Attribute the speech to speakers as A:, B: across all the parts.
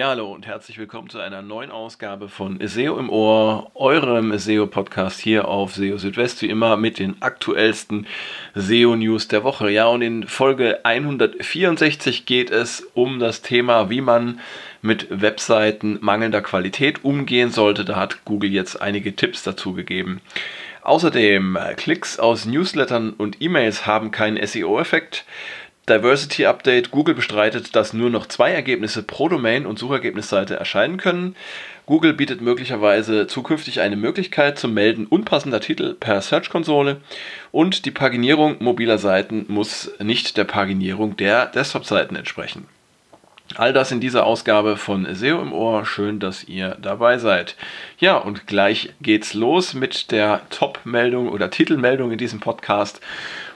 A: Ja, hallo und herzlich willkommen zu einer neuen Ausgabe von SEO im Ohr, eurem SEO-Podcast hier auf SEO Südwest, wie immer mit den aktuellsten SEO-News der Woche. Ja, und in Folge 164 geht es um das Thema, wie man mit Webseiten mangelnder Qualität umgehen sollte. Da hat Google jetzt einige Tipps dazu gegeben. Außerdem, Klicks aus Newslettern und E-Mails haben keinen SEO-Effekt. Diversity Update. Google bestreitet, dass nur noch zwei Ergebnisse pro Domain und Suchergebnisseite erscheinen können. Google bietet möglicherweise zukünftig eine Möglichkeit zum Melden unpassender Titel per Search-Konsole und die Paginierung mobiler Seiten muss nicht der Paginierung der Desktop-Seiten entsprechen. All das in dieser Ausgabe von SEO im Ohr. Schön, dass ihr dabei seid. Ja, und gleich geht's los mit der Top-Meldung oder Titelmeldung in diesem Podcast.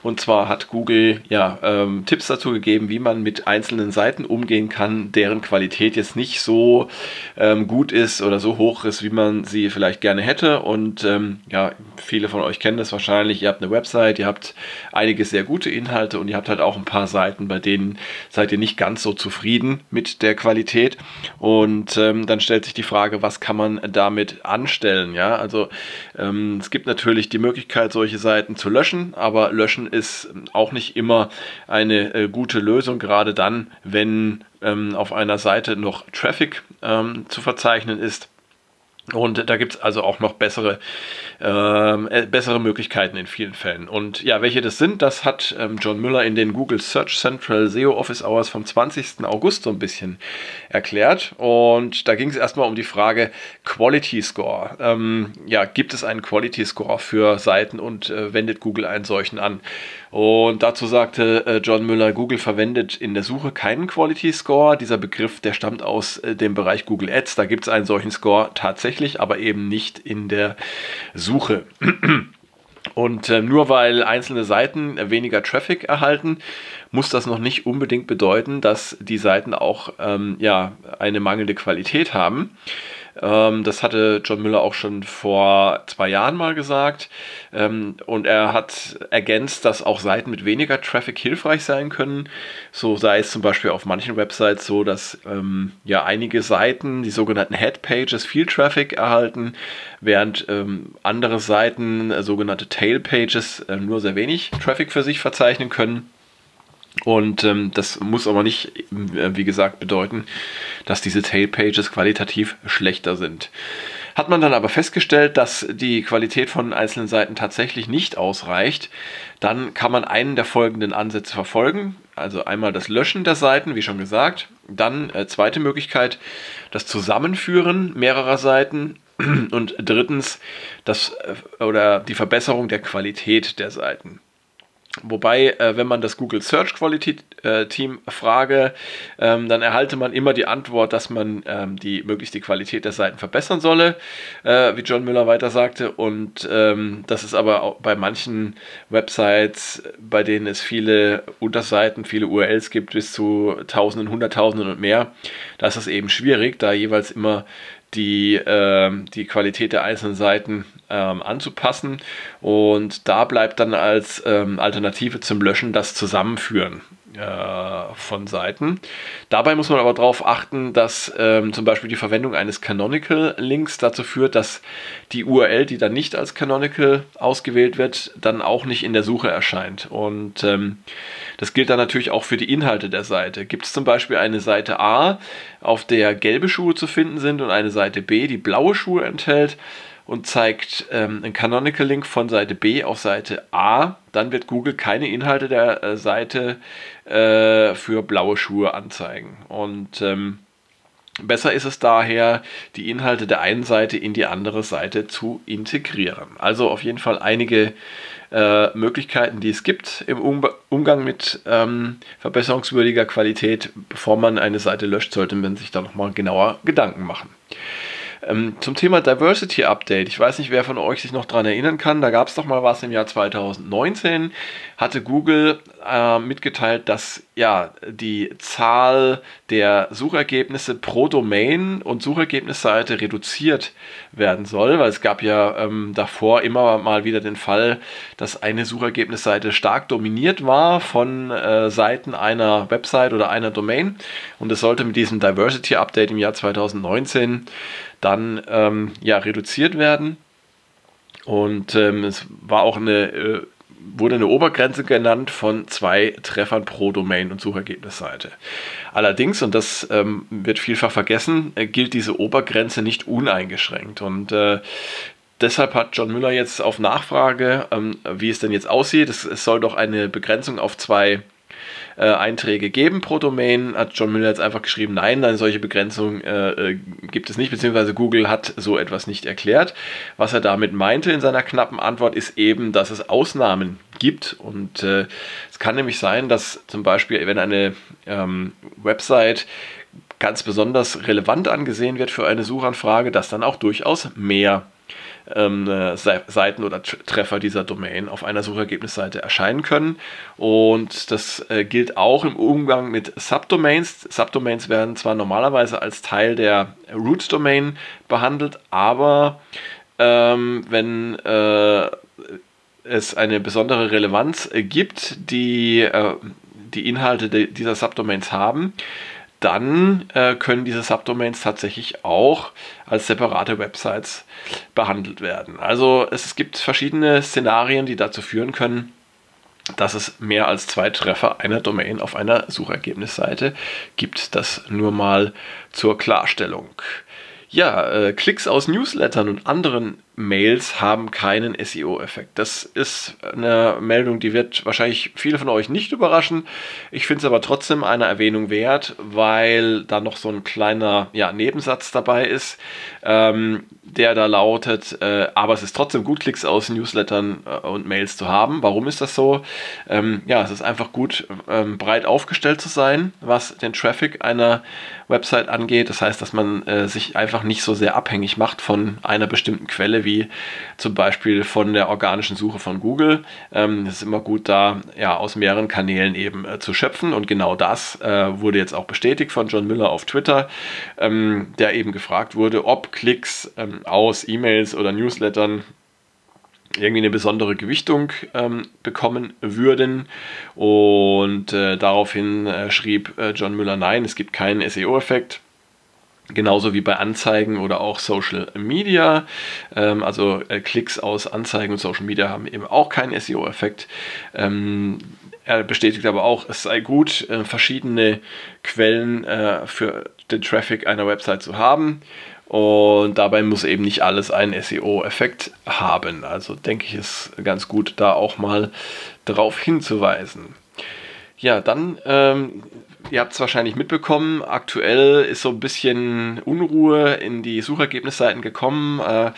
A: Und zwar hat Google ja ähm, Tipps dazu gegeben, wie man mit einzelnen Seiten umgehen kann, deren Qualität jetzt nicht so ähm, gut ist oder so hoch ist, wie man sie vielleicht gerne hätte. Und ähm, ja, viele von euch kennen das wahrscheinlich. Ihr habt eine Website, ihr habt einige sehr gute Inhalte und ihr habt halt auch ein paar Seiten, bei denen seid ihr nicht ganz so zufrieden mit der Qualität. Und ähm, dann stellt sich die Frage, was kann man damit anstellen? Ja, also ähm, es gibt natürlich die Möglichkeit, solche Seiten zu löschen, aber löschen ist auch nicht immer eine äh, gute Lösung, gerade dann, wenn ähm, auf einer Seite noch Traffic ähm, zu verzeichnen ist. Und da gibt es also auch noch bessere, ähm, äh, bessere Möglichkeiten in vielen Fällen. Und ja, welche das sind, das hat ähm, John Müller in den Google Search Central SEO Office Hours vom 20. August so ein bisschen erklärt. Und da ging es erstmal um die Frage Quality Score. Ähm, ja, gibt es einen Quality Score für Seiten und äh, wendet Google einen solchen an? Und dazu sagte äh, John Müller, Google verwendet in der Suche keinen Quality Score. Dieser Begriff, der stammt aus äh, dem Bereich Google Ads. Da gibt es einen solchen Score tatsächlich, aber eben nicht in der Suche. Und äh, nur weil einzelne Seiten weniger Traffic erhalten, muss das noch nicht unbedingt bedeuten, dass die Seiten auch ähm, ja, eine mangelnde Qualität haben. Ähm, das hatte John Müller auch schon vor zwei Jahren mal gesagt. Ähm, und er hat ergänzt, dass auch Seiten mit weniger Traffic hilfreich sein können. So sei es zum Beispiel auf manchen Websites so, dass ähm, ja einige Seiten, die sogenannten Headpages, viel Traffic erhalten, während andere Seiten, äh, sogenannte Tailpages, äh, nur sehr wenig Traffic für sich verzeichnen können. Und ähm, das muss aber nicht, äh, wie gesagt, bedeuten, dass diese Tailpages qualitativ schlechter sind. Hat man dann aber festgestellt, dass die Qualität von einzelnen Seiten tatsächlich nicht ausreicht, dann kann man einen der folgenden Ansätze verfolgen. Also einmal das Löschen der Seiten, wie schon gesagt. Dann äh, zweite Möglichkeit, das Zusammenführen mehrerer Seiten. Und drittens, das äh, oder die Verbesserung der Qualität der Seiten. Wobei, äh, wenn man das Google Search Quality äh, Team frage, ähm, dann erhalte man immer die Antwort, dass man ähm, die möglichst die Qualität der Seiten verbessern solle, äh, wie John Müller weiter sagte. Und ähm, das ist aber auch bei manchen Websites, bei denen es viele Unterseiten, viele URLs gibt, bis zu Tausenden, Hunderttausenden und mehr, da ist es eben schwierig, da jeweils immer die, äh, die Qualität der einzelnen Seiten ähm, anzupassen. Und da bleibt dann als ähm, Alternative zum Löschen das Zusammenführen äh, von Seiten. Dabei muss man aber darauf achten, dass ähm, zum Beispiel die Verwendung eines Canonical-Links dazu führt, dass die URL, die dann nicht als Canonical ausgewählt wird, dann auch nicht in der Suche erscheint. Und ähm, das gilt dann natürlich auch für die Inhalte der Seite. Gibt es zum Beispiel eine Seite A, auf der gelbe Schuhe zu finden sind und eine Seite B, die blaue Schuhe enthält, und zeigt ähm, einen Canonical Link von Seite B auf Seite A, dann wird Google keine Inhalte der äh, Seite äh, für blaue Schuhe anzeigen. Und ähm, besser ist es daher, die Inhalte der einen Seite in die andere Seite zu integrieren. Also auf jeden Fall einige äh, Möglichkeiten, die es gibt im um Umgang mit ähm, verbesserungswürdiger Qualität, bevor man eine Seite löscht, sollte man sich da nochmal genauer Gedanken machen. Ähm, zum Thema Diversity Update. Ich weiß nicht, wer von euch sich noch daran erinnern kann. Da gab es doch mal was im Jahr 2019. Hatte Google äh, mitgeteilt, dass ja die Zahl der Suchergebnisse pro Domain und Suchergebnisseite reduziert werden soll, weil es gab ja ähm, davor immer mal wieder den Fall, dass eine Suchergebnisseite stark dominiert war von äh, Seiten einer Website oder einer Domain und es sollte mit diesem Diversity Update im Jahr 2019 dann ähm, ja reduziert werden. Und ähm, es war auch eine äh, wurde eine Obergrenze genannt von zwei Treffern pro Domain und Suchergebnisseite. Allerdings, und das ähm, wird vielfach vergessen, äh, gilt diese Obergrenze nicht uneingeschränkt. Und äh, deshalb hat John Müller jetzt auf Nachfrage, ähm, wie es denn jetzt aussieht, es, es soll doch eine Begrenzung auf zwei äh, Einträge geben pro Domain, hat John Miller jetzt einfach geschrieben, nein, eine solche Begrenzung äh, äh, gibt es nicht, beziehungsweise Google hat so etwas nicht erklärt. Was er damit meinte in seiner knappen Antwort ist eben, dass es Ausnahmen gibt und äh, es kann nämlich sein, dass zum Beispiel, wenn eine ähm, Website ganz besonders relevant angesehen wird für eine Suchanfrage, dass dann auch durchaus mehr ähm, äh, Seiten oder Treffer dieser Domain auf einer Suchergebnisseite erscheinen können. Und das äh, gilt auch im Umgang mit Subdomains. Subdomains werden zwar normalerweise als Teil der Root-Domain behandelt, aber ähm, wenn äh, es eine besondere Relevanz äh, gibt, die äh, die Inhalte de dieser Subdomains haben, dann äh, können diese Subdomains tatsächlich auch als separate Websites behandelt werden. Also es gibt verschiedene Szenarien, die dazu führen können, dass es mehr als zwei Treffer einer Domain auf einer Suchergebnisseite gibt. Das nur mal zur Klarstellung. Ja, äh, Klicks aus Newslettern und anderen Mails haben keinen SEO-Effekt. Das ist eine Meldung, die wird wahrscheinlich viele von euch nicht überraschen. Ich finde es aber trotzdem eine Erwähnung wert, weil da noch so ein kleiner ja, Nebensatz dabei ist, ähm, der da lautet, äh, aber es ist trotzdem gut, Klicks aus Newslettern äh, und Mails zu haben. Warum ist das so? Ähm, ja, es ist einfach gut, ähm, breit aufgestellt zu sein, was den Traffic einer Website angeht. Das heißt, dass man äh, sich einfach nicht so sehr abhängig macht von einer bestimmten Quelle wie zum Beispiel von der organischen Suche von Google. Ähm, es ist immer gut, da ja aus mehreren Kanälen eben äh, zu schöpfen und genau das äh, wurde jetzt auch bestätigt von John Müller auf Twitter, ähm, der eben gefragt wurde, ob Klicks ähm, aus E-Mails oder Newslettern irgendwie eine besondere Gewichtung ähm, bekommen würden. Und äh, daraufhin äh, schrieb äh, John Müller, nein, es gibt keinen SEO-Effekt. Genauso wie bei Anzeigen oder auch Social Media. Ähm, also äh, Klicks aus Anzeigen und Social Media haben eben auch keinen SEO-Effekt. Ähm, er bestätigt aber auch, es sei gut, äh, verschiedene Quellen äh, für den Traffic einer Website zu haben. Und dabei muss eben nicht alles einen SEO-Effekt haben. Also denke ich, ist ganz gut, da auch mal darauf hinzuweisen. Ja, dann ähm, Ihr habt es wahrscheinlich mitbekommen, aktuell ist so ein bisschen Unruhe in die Suchergebnisseiten gekommen. Äh,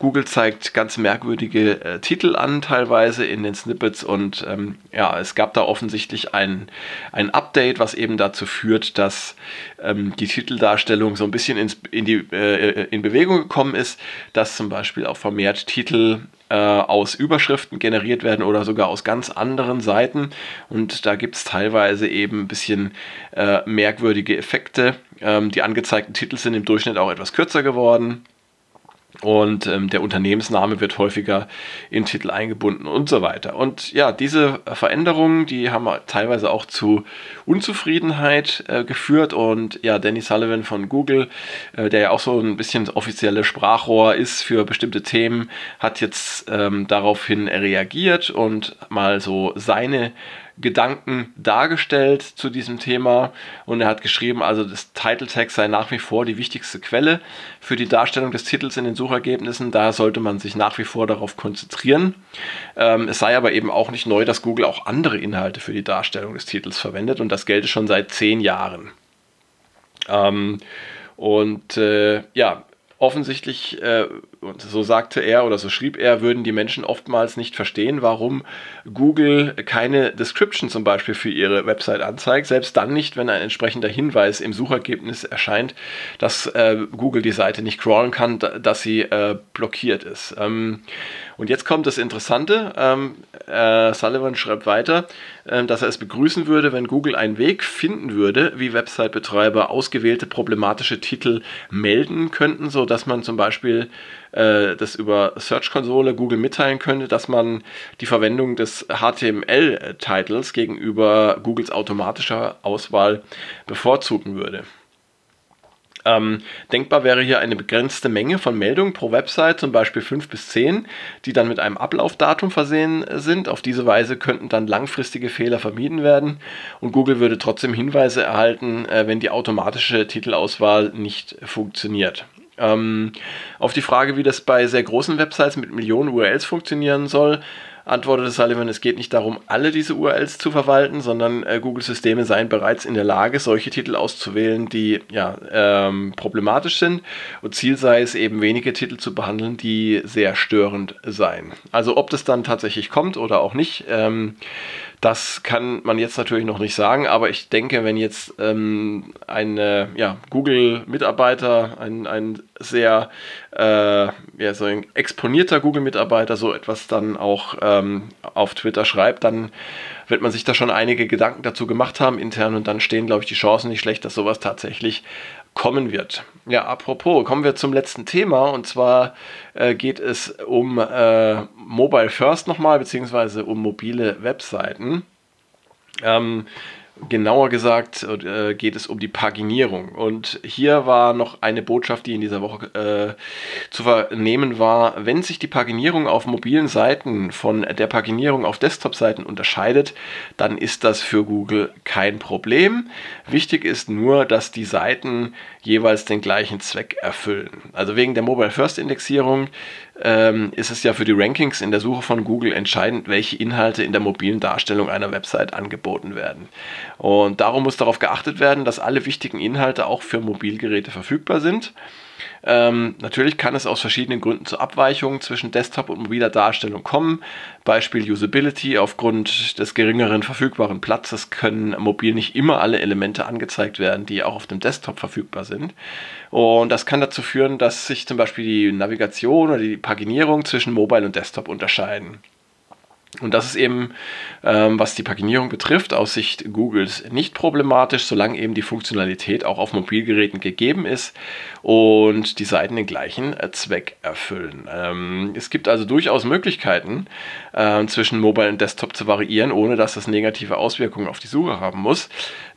A: Google zeigt ganz merkwürdige äh, Titel an, teilweise in den Snippets. Und ähm, ja, es gab da offensichtlich ein, ein Update, was eben dazu führt, dass ähm, die Titeldarstellung so ein bisschen ins, in, die, äh, in Bewegung gekommen ist, dass zum Beispiel auch vermehrt Titel äh, aus Überschriften generiert werden oder sogar aus ganz anderen Seiten. Und da gibt es teilweise eben ein bisschen äh, merkwürdige Effekte. Ähm, die angezeigten Titel sind im Durchschnitt auch etwas kürzer geworden und ähm, der Unternehmensname wird häufiger in Titel eingebunden und so weiter. Und ja, diese Veränderungen, die haben teilweise auch zu Unzufriedenheit äh, geführt und ja, Danny Sullivan von Google, äh, der ja auch so ein bisschen offizielle Sprachrohr ist für bestimmte Themen, hat jetzt ähm, daraufhin reagiert und mal so seine Gedanken dargestellt zu diesem Thema und er hat geschrieben, also das Title Text sei nach wie vor die wichtigste Quelle für die Darstellung des Titels in den Suchergebnissen. Da sollte man sich nach wie vor darauf konzentrieren. Ähm, es sei aber eben auch nicht neu, dass Google auch andere Inhalte für die Darstellung des Titels verwendet und das gelte schon seit zehn Jahren. Ähm, und äh, ja, offensichtlich, äh, so sagte er oder so schrieb er, würden die Menschen oftmals nicht verstehen, warum Google keine Description zum Beispiel für ihre Website anzeigt. Selbst dann nicht, wenn ein entsprechender Hinweis im Suchergebnis erscheint, dass äh, Google die Seite nicht crawlen kann, da, dass sie äh, blockiert ist. Ähm, und jetzt kommt das Interessante. Ähm, äh, Sullivan schreibt weiter, äh, dass er es begrüßen würde, wenn Google einen Weg finden würde, wie Website-Betreiber ausgewählte problematische Titel melden könnten, sodass man zum Beispiel äh, das über Search-Konsole Google mitteilen könnte, dass man die Verwendung des HTML-Titles gegenüber Googles automatischer Auswahl bevorzugen würde. Ähm, denkbar wäre hier eine begrenzte Menge von Meldungen pro Website, zum Beispiel 5 bis 10, die dann mit einem Ablaufdatum versehen sind. Auf diese Weise könnten dann langfristige Fehler vermieden werden und Google würde trotzdem Hinweise erhalten, äh, wenn die automatische Titelauswahl nicht funktioniert. Ähm, auf die Frage, wie das bei sehr großen Websites mit Millionen URLs funktionieren soll, antwortete Sullivan, es geht nicht darum, alle diese URLs zu verwalten, sondern äh, Google-Systeme seien bereits in der Lage, solche Titel auszuwählen, die ja, ähm, problematisch sind. Und Ziel sei es eben, wenige Titel zu behandeln, die sehr störend seien. Also ob das dann tatsächlich kommt oder auch nicht, ähm, das kann man jetzt natürlich noch nicht sagen, aber ich denke, wenn jetzt ähm, ein ja, Google-Mitarbeiter, ein, ein sehr äh, ja, so ein exponierter Google-Mitarbeiter so etwas dann auch ähm, auf Twitter schreibt, dann wird man sich da schon einige Gedanken dazu gemacht haben intern und dann stehen, glaube ich, die Chancen nicht schlecht, dass sowas tatsächlich kommen wird. Ja, apropos, kommen wir zum letzten Thema und zwar äh, geht es um äh, Mobile First nochmal, beziehungsweise um mobile Webseiten. Ähm, Genauer gesagt äh, geht es um die Paginierung. Und hier war noch eine Botschaft, die in dieser Woche äh, zu vernehmen war. Wenn sich die Paginierung auf mobilen Seiten von der Paginierung auf Desktop-Seiten unterscheidet, dann ist das für Google kein Problem. Wichtig ist nur, dass die Seiten jeweils den gleichen Zweck erfüllen. Also wegen der Mobile First Indexierung ähm, ist es ja für die Rankings in der Suche von Google entscheidend, welche Inhalte in der mobilen Darstellung einer Website angeboten werden. Und darum muss darauf geachtet werden, dass alle wichtigen Inhalte auch für Mobilgeräte verfügbar sind. Ähm, natürlich kann es aus verschiedenen Gründen zu Abweichungen zwischen Desktop und mobiler Darstellung kommen. Beispiel Usability. Aufgrund des geringeren verfügbaren Platzes können mobil nicht immer alle Elemente angezeigt werden, die auch auf dem Desktop verfügbar sind. Und das kann dazu führen, dass sich zum Beispiel die Navigation oder die Paginierung zwischen Mobile und Desktop unterscheiden. Und das ist eben, ähm, was die Paginierung betrifft, aus Sicht Googles nicht problematisch, solange eben die Funktionalität auch auf Mobilgeräten gegeben ist und die Seiten den gleichen äh, Zweck erfüllen. Ähm, es gibt also durchaus Möglichkeiten, äh, zwischen Mobile und Desktop zu variieren, ohne dass das negative Auswirkungen auf die Suche haben muss.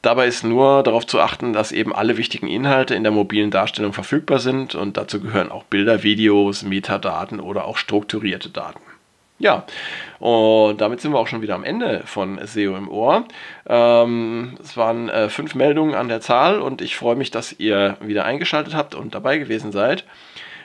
A: Dabei ist nur darauf zu achten, dass eben alle wichtigen Inhalte in der mobilen Darstellung verfügbar sind und dazu gehören auch Bilder, Videos, Metadaten oder auch strukturierte Daten. Ja, und damit sind wir auch schon wieder am Ende von SEO im Ohr. Ähm, es waren äh, fünf Meldungen an der Zahl und ich freue mich, dass ihr wieder eingeschaltet habt und dabei gewesen seid.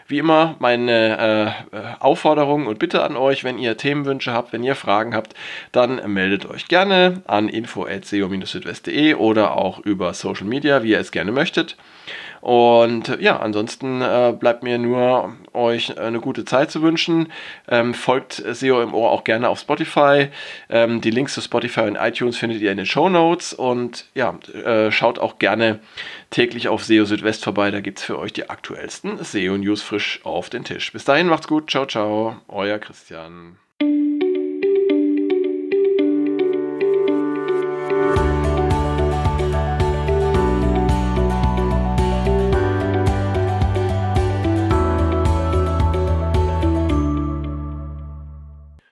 A: Wie immer meine äh, Aufforderung und Bitte an euch, wenn ihr Themenwünsche habt, wenn ihr Fragen habt, dann meldet euch gerne an info.seo-südwest.de oder auch über Social Media, wie ihr es gerne möchtet. Und ja, ansonsten äh, bleibt mir nur euch eine gute Zeit zu wünschen. Ähm, folgt SEO im Ohr auch gerne auf Spotify. Ähm, die Links zu Spotify und iTunes findet ihr in den Show Notes. Und ja, äh, schaut auch gerne täglich auf SEO Südwest vorbei. Da gibt es für euch die aktuellsten SEO-News frisch auf den Tisch. Bis dahin macht's gut. Ciao, ciao. Euer Christian.